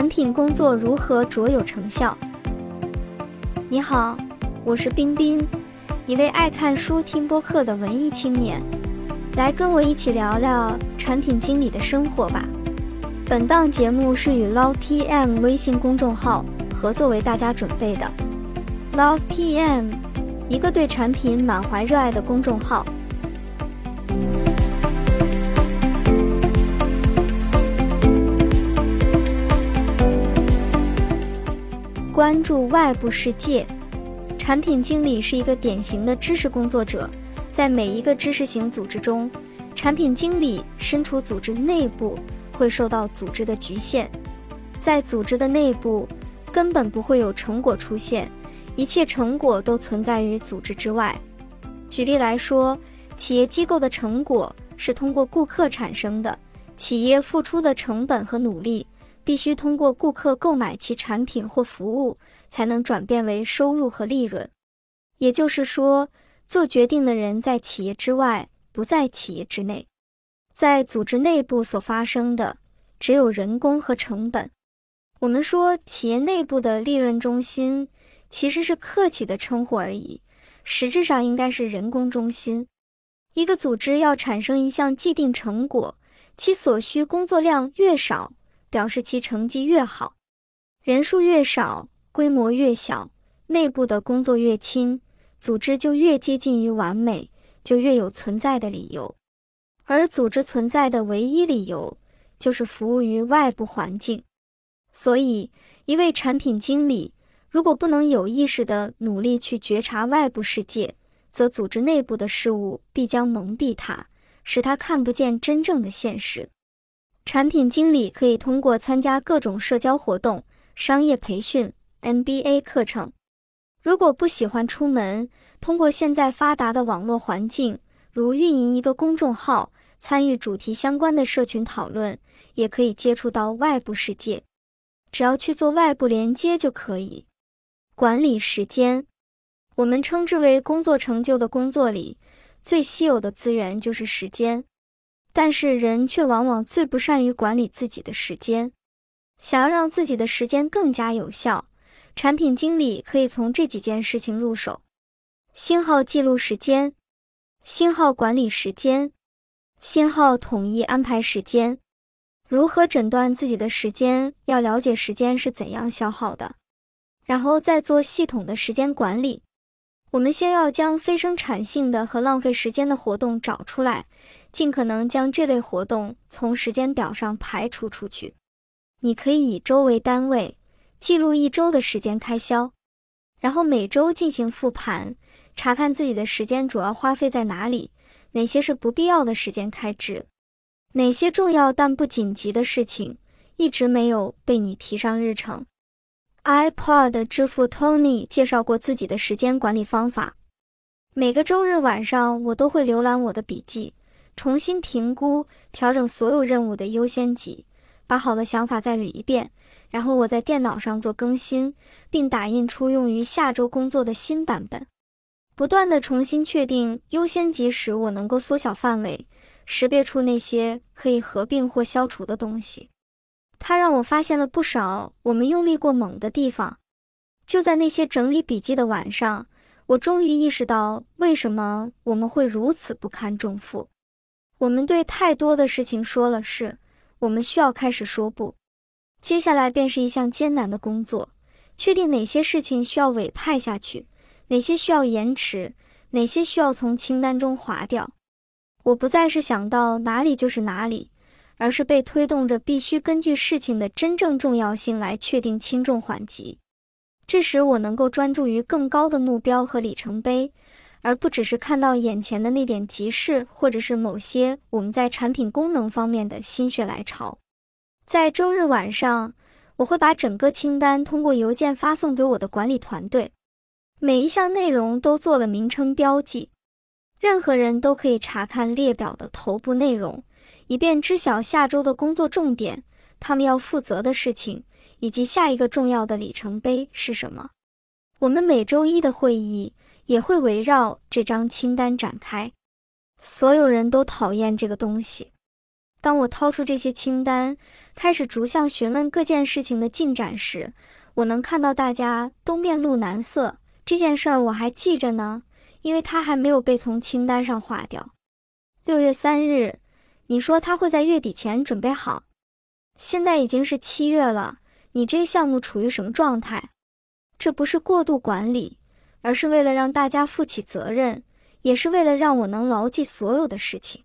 产品工作如何卓有成效？你好，我是冰冰，一位爱看书、听播客的文艺青年，来跟我一起聊聊产品经理的生活吧。本档节目是与 Love PM 微信公众号合作为大家准备的。Love PM，一个对产品满怀热爱的公众号。关注外部世界，产品经理是一个典型的知识工作者。在每一个知识型组织中，产品经理身处组织内部，会受到组织的局限。在组织的内部，根本不会有成果出现，一切成果都存在于组织之外。举例来说，企业机构的成果是通过顾客产生的，企业付出的成本和努力。必须通过顾客购买其产品或服务，才能转变为收入和利润。也就是说，做决定的人在企业之外，不在企业之内。在组织内部所发生的，只有人工和成本。我们说企业内部的利润中心，其实是客气的称呼而已，实质上应该是人工中心。一个组织要产生一项既定成果，其所需工作量越少。表示其成绩越好，人数越少，规模越小，内部的工作越轻，组织就越接近于完美，就越有存在的理由。而组织存在的唯一理由，就是服务于外部环境。所以，一位产品经理如果不能有意识地努力去觉察外部世界，则组织内部的事物必将蒙蔽他，使他看不见真正的现实。产品经理可以通过参加各种社交活动、商业培训、MBA 课程。如果不喜欢出门，通过现在发达的网络环境，如运营一个公众号、参与主题相关的社群讨论，也可以接触到外部世界。只要去做外部连接就可以。管理时间，我们称之为工作成就的工作里，最稀有的资源就是时间。但是人却往往最不善于管理自己的时间。想要让自己的时间更加有效，产品经理可以从这几件事情入手：星号记录时间，星号管理时间，星号统一安排时间。如何诊断自己的时间？要了解时间是怎样消耗的，然后再做系统的时间管理。我们先要将非生产性的和浪费时间的活动找出来。尽可能将这类活动从时间表上排除出去。你可以以周为单位，记录一周的时间开销，然后每周进行复盘，查看自己的时间主要花费在哪里，哪些是不必要的时间开支，哪些重要但不紧急的事情一直没有被你提上日程。iPod 支付 Tony 介绍过自己的时间管理方法。每个周日晚上，我都会浏览我的笔记。重新评估、调整所有任务的优先级，把好的想法再捋一遍，然后我在电脑上做更新，并打印出用于下周工作的新版本。不断的重新确定优先级时，我能够缩小范围，识别出那些可以合并或消除的东西。它让我发现了不少我们用力过猛的地方。就在那些整理笔记的晚上，我终于意识到为什么我们会如此不堪重负。我们对太多的事情说了是，我们需要开始说不。接下来便是一项艰难的工作，确定哪些事情需要委派下去，哪些需要延迟，哪些需要从清单中划掉。我不再是想到哪里就是哪里，而是被推动着必须根据事情的真正重要性来确定轻重缓急。这时我能够专注于更高的目标和里程碑。而不只是看到眼前的那点急事，或者是某些我们在产品功能方面的心血来潮。在周日晚上，我会把整个清单通过邮件发送给我的管理团队，每一项内容都做了名称标记，任何人都可以查看列表的头部内容，以便知晓下周的工作重点、他们要负责的事情以及下一个重要的里程碑是什么。我们每周一的会议。也会围绕这张清单展开。所有人都讨厌这个东西，当我掏出这些清单，开始逐项询问各件事情的进展时，我能看到大家都面露难色。这件事儿我还记着呢，因为它还没有被从清单上划掉。六月三日，你说他会在月底前准备好，现在已经是七月了，你这项目处于什么状态？这不是过度管理，而是为了让大家负起责任，也是为了让我能牢记所有的事情。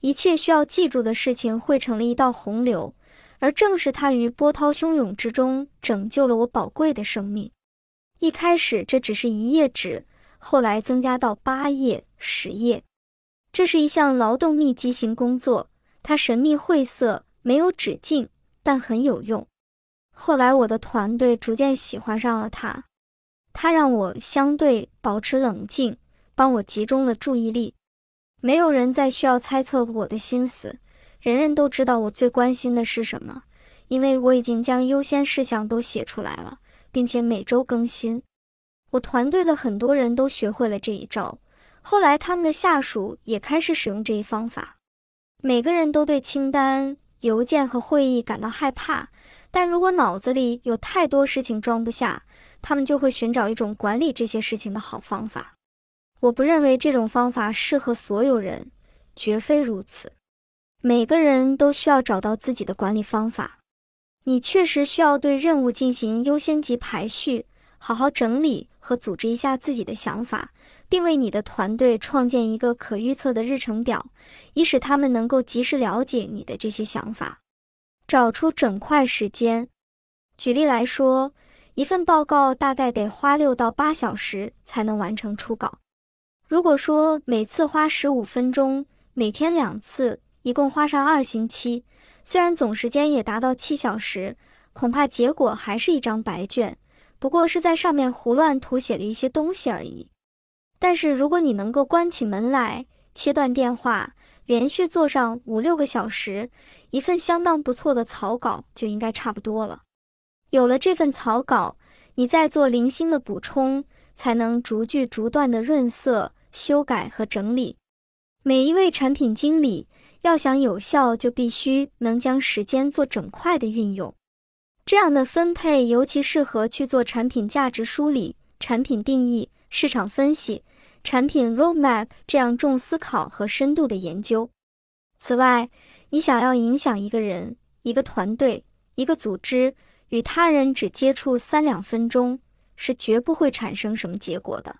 一切需要记住的事情汇成了一道洪流，而正是它于波涛汹涌之中拯救了我宝贵的生命。一开始这只是一页纸，后来增加到八页、十页。这是一项劳动密集型工作，它神秘晦涩，没有止境，但很有用。后来我的团队逐渐喜欢上了它，它让我相对保持冷静，帮我集中了注意力。没有人再需要猜测我的心思，人人都知道我最关心的是什么，因为我已经将优先事项都写出来了，并且每周更新。我团队的很多人都学会了这一招，后来他们的下属也开始使用这一方法。每个人都对清单、邮件和会议感到害怕，但如果脑子里有太多事情装不下，他们就会寻找一种管理这些事情的好方法。我不认为这种方法适合所有人，绝非如此。每个人都需要找到自己的管理方法。你确实需要对任务进行优先级排序，好好整理和组织一下自己的想法，并为你的团队创建一个可预测的日程表，以使他们能够及时了解你的这些想法。找出整块时间。举例来说，一份报告大概得花六到八小时才能完成初稿。如果说每次花十五分钟，每天两次，一共花上二星期，虽然总时间也达到七小时，恐怕结果还是一张白卷，不过是在上面胡乱涂写了一些东西而已。但是如果你能够关起门来，切断电话，连续做上五六个小时，一份相当不错的草稿就应该差不多了。有了这份草稿，你再做零星的补充，才能逐句逐段的润色。修改和整理，每一位产品经理要想有效，就必须能将时间做整块的运用。这样的分配尤其适合去做产品价值梳理、产品定义、市场分析、产品 roadmap 这样重思考和深度的研究。此外，你想要影响一个人、一个团队、一个组织，与他人只接触三两分钟，是绝不会产生什么结果的。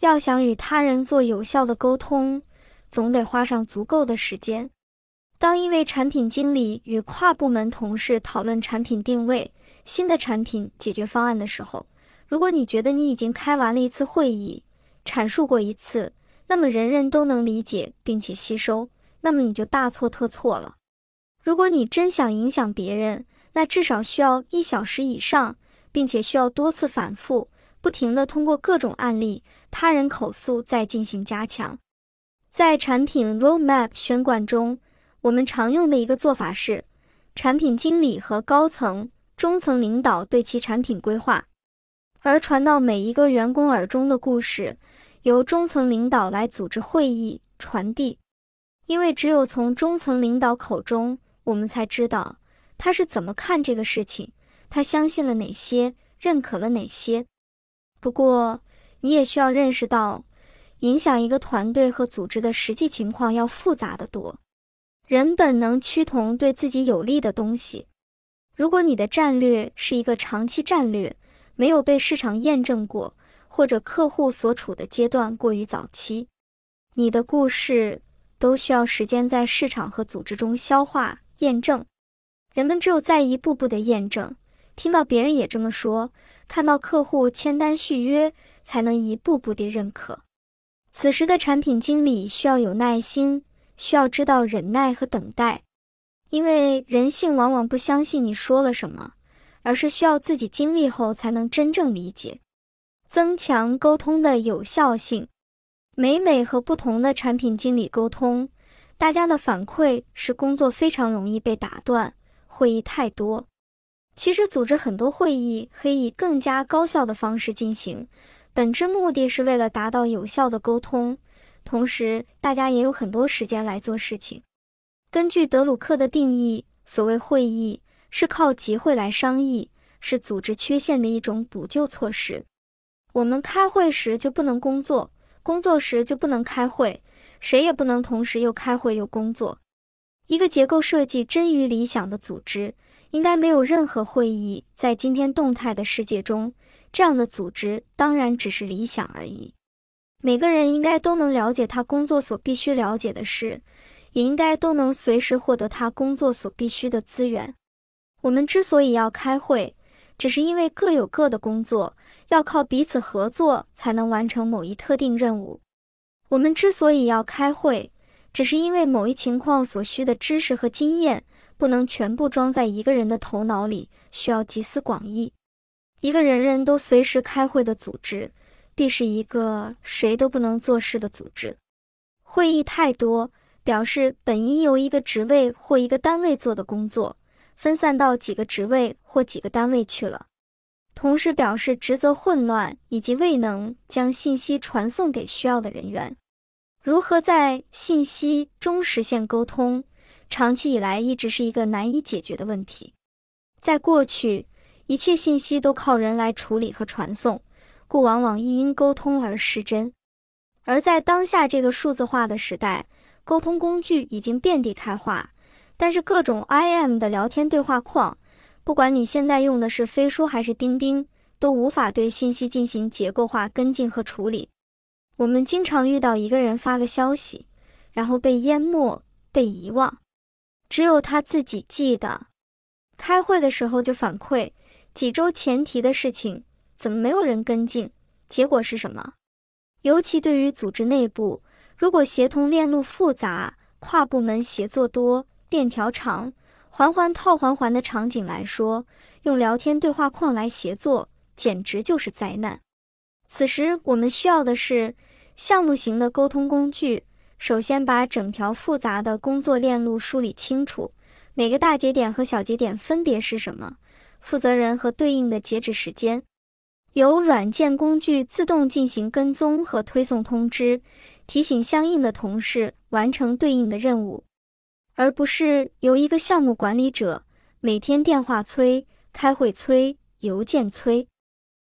要想与他人做有效的沟通，总得花上足够的时间。当一位产品经理与跨部门同事讨论产品定位、新的产品解决方案的时候，如果你觉得你已经开完了一次会议，阐述过一次，那么人人都能理解并且吸收，那么你就大错特错了。如果你真想影响别人，那至少需要一小时以上，并且需要多次反复。不停地通过各种案例、他人口述再进行加强。在产品 roadmap 宣贯中，我们常用的一个做法是，产品经理和高层、中层领导对其产品规划，而传到每一个员工耳中的故事，由中层领导来组织会议传递。因为只有从中层领导口中，我们才知道他是怎么看这个事情，他相信了哪些，认可了哪些。不过，你也需要认识到，影响一个团队和组织的实际情况要复杂的多。人本能趋同对自己有利的东西。如果你的战略是一个长期战略，没有被市场验证过，或者客户所处的阶段过于早期，你的故事都需要时间在市场和组织中消化验证。人们只有在一步步的验证。听到别人也这么说，看到客户签单续约，才能一步步的认可。此时的产品经理需要有耐心，需要知道忍耐和等待，因为人性往往不相信你说了什么，而是需要自己经历后才能真正理解。增强沟通的有效性。每每和不同的产品经理沟通，大家的反馈是工作非常容易被打断，会议太多。其实，组织很多会议可以以更加高效的方式进行，本质目的是为了达到有效的沟通，同时大家也有很多时间来做事情。根据德鲁克的定义，所谓会议是靠集会来商议，是组织缺陷的一种补救措施。我们开会时就不能工作，工作时就不能开会，谁也不能同时又开会又工作。一个结构设计臻于理想的组织，应该没有任何会议。在今天动态的世界中，这样的组织当然只是理想而已。每个人应该都能了解他工作所必须了解的事，也应该都能随时获得他工作所必须的资源。我们之所以要开会，只是因为各有各的工作，要靠彼此合作才能完成某一特定任务。我们之所以要开会。只是因为某一情况所需的知识和经验不能全部装在一个人的头脑里，需要集思广益。一个人人都随时开会的组织，必是一个谁都不能做事的组织。会议太多，表示本应由一个职位或一个单位做的工作，分散到几个职位或几个单位去了。同时表示职责混乱，以及未能将信息传送给需要的人员。如何在信息中实现沟通，长期以来一直是一个难以解决的问题。在过去，一切信息都靠人来处理和传送，故往往一因沟通而失真。而在当下这个数字化的时代，沟通工具已经遍地开花，但是各种 IM 的聊天对话框，不管你现在用的是飞书还是钉钉，都无法对信息进行结构化跟进和处理。我们经常遇到一个人发个消息，然后被淹没、被遗忘，只有他自己记得。开会的时候就反馈几周前提的事情，怎么没有人跟进？结果是什么？尤其对于组织内部，如果协同链路复杂、跨部门协作多、链条长、环环套环环的场景来说，用聊天对话框来协作，简直就是灾难。此时我们需要的是。项目型的沟通工具，首先把整条复杂的工作链路梳理清楚，每个大节点和小节点分别是什么，负责人和对应的截止时间，由软件工具自动进行跟踪和推送通知，提醒相应的同事完成对应的任务，而不是由一个项目管理者每天电话催、开会催、邮件催。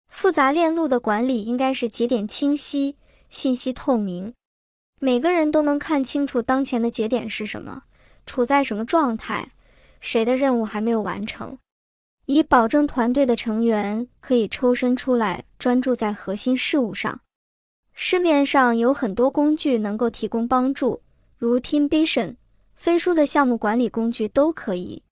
复杂链路的管理应该是节点清晰。信息透明，每个人都能看清楚当前的节点是什么，处在什么状态，谁的任务还没有完成，以保证团队的成员可以抽身出来，专注在核心事务上。市面上有很多工具能够提供帮助，如 Teamvision、飞书的项目管理工具都可以。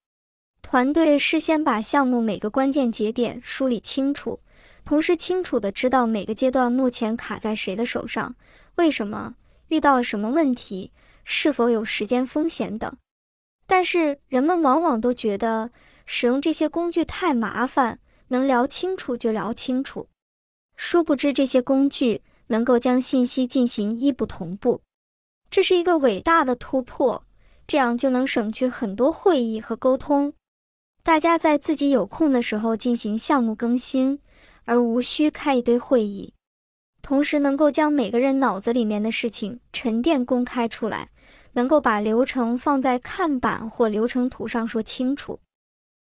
团队事先把项目每个关键节点梳理清楚。同时清楚的知道每个阶段目前卡在谁的手上，为什么遇到什么问题，是否有时间风险等。但是人们往往都觉得使用这些工具太麻烦，能聊清楚就聊清楚。殊不知这些工具能够将信息进行异步同步，这是一个伟大的突破。这样就能省去很多会议和沟通，大家在自己有空的时候进行项目更新。而无需开一堆会议，同时能够将每个人脑子里面的事情沉淀公开出来，能够把流程放在看板或流程图上说清楚。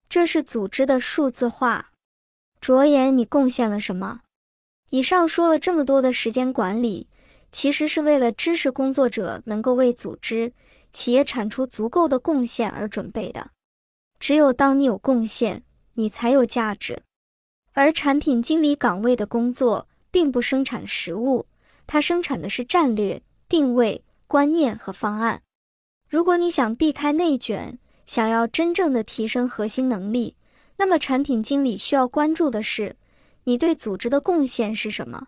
这是组织的数字化。着眼你贡献了什么？以上说了这么多的时间管理，其实是为了知识工作者能够为组织、企业产出足够的贡献而准备的。只有当你有贡献，你才有价值。而产品经理岗位的工作并不生产实物，它生产的是战略、定位、观念和方案。如果你想避开内卷，想要真正的提升核心能力，那么产品经理需要关注的是你对组织的贡献是什么。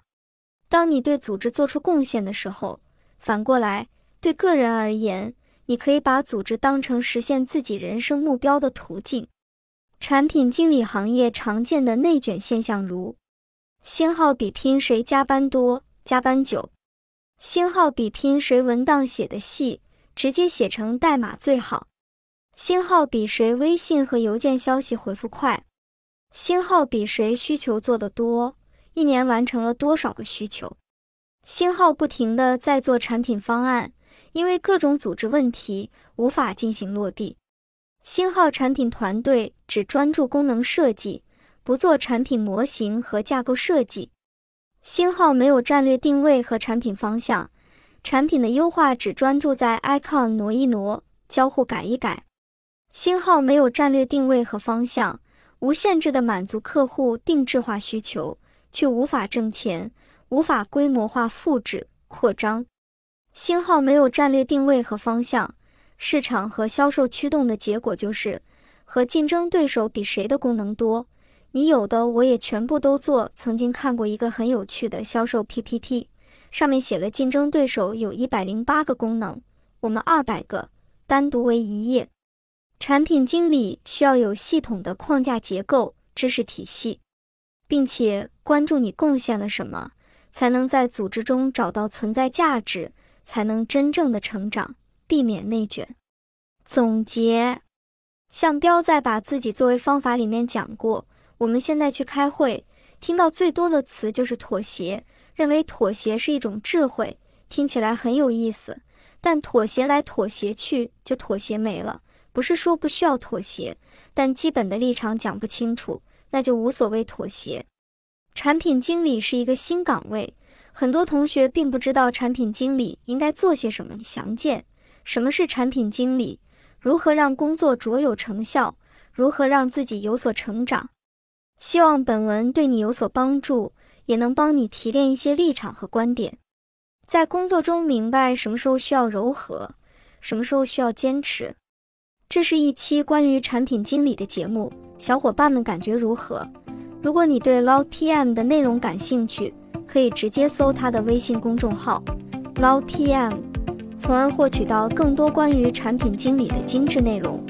当你对组织做出贡献的时候，反过来对个人而言，你可以把组织当成实现自己人生目标的途径。产品经理行业常见的内卷现象如：星号比拼谁加班多、加班久；星号比拼谁文档写的细，直接写成代码最好；星号比谁微信和邮件消息回复快；星号比谁需求做得多，一年完成了多少个需求；星号不停的在做产品方案，因为各种组织问题无法进行落地。星号产品团队只专注功能设计，不做产品模型和架构设计。星号没有战略定位和产品方向，产品的优化只专注在 icon 挪一挪，交互改一改。星号没有战略定位和方向，无限制的满足客户定制化需求，却无法挣钱，无法规模化复制扩张。星号没有战略定位和方向，市场和销售驱动的结果就是和竞争对手比谁的功能多。你有的我也全部都做。曾经看过一个很有趣的销售 PPT，上面写了竞争对手有一百零八个功能，我们二百个，单独为一页。产品经理需要有系统的框架结构、知识体系，并且关注你贡献了什么，才能在组织中找到存在价值，才能真正的成长，避免内卷。总结，向彪在把自己作为方法里面讲过。我们现在去开会，听到最多的词就是妥协，认为妥协是一种智慧，听起来很有意思。但妥协来妥协去，就妥协没了。不是说不需要妥协，但基本的立场讲不清楚，那就无所谓妥协。产品经理是一个新岗位，很多同学并不知道产品经理应该做些什么。详见什么是产品经理，如何让工作卓有成效，如何让自己有所成长。希望本文对你有所帮助，也能帮你提炼一些立场和观点，在工作中明白什么时候需要柔和，什么时候需要坚持。这是一期关于产品经理的节目，小伙伴们感觉如何？如果你对 Loud PM 的内容感兴趣，可以直接搜他的微信公众号 Loud PM，从而获取到更多关于产品经理的精致内容。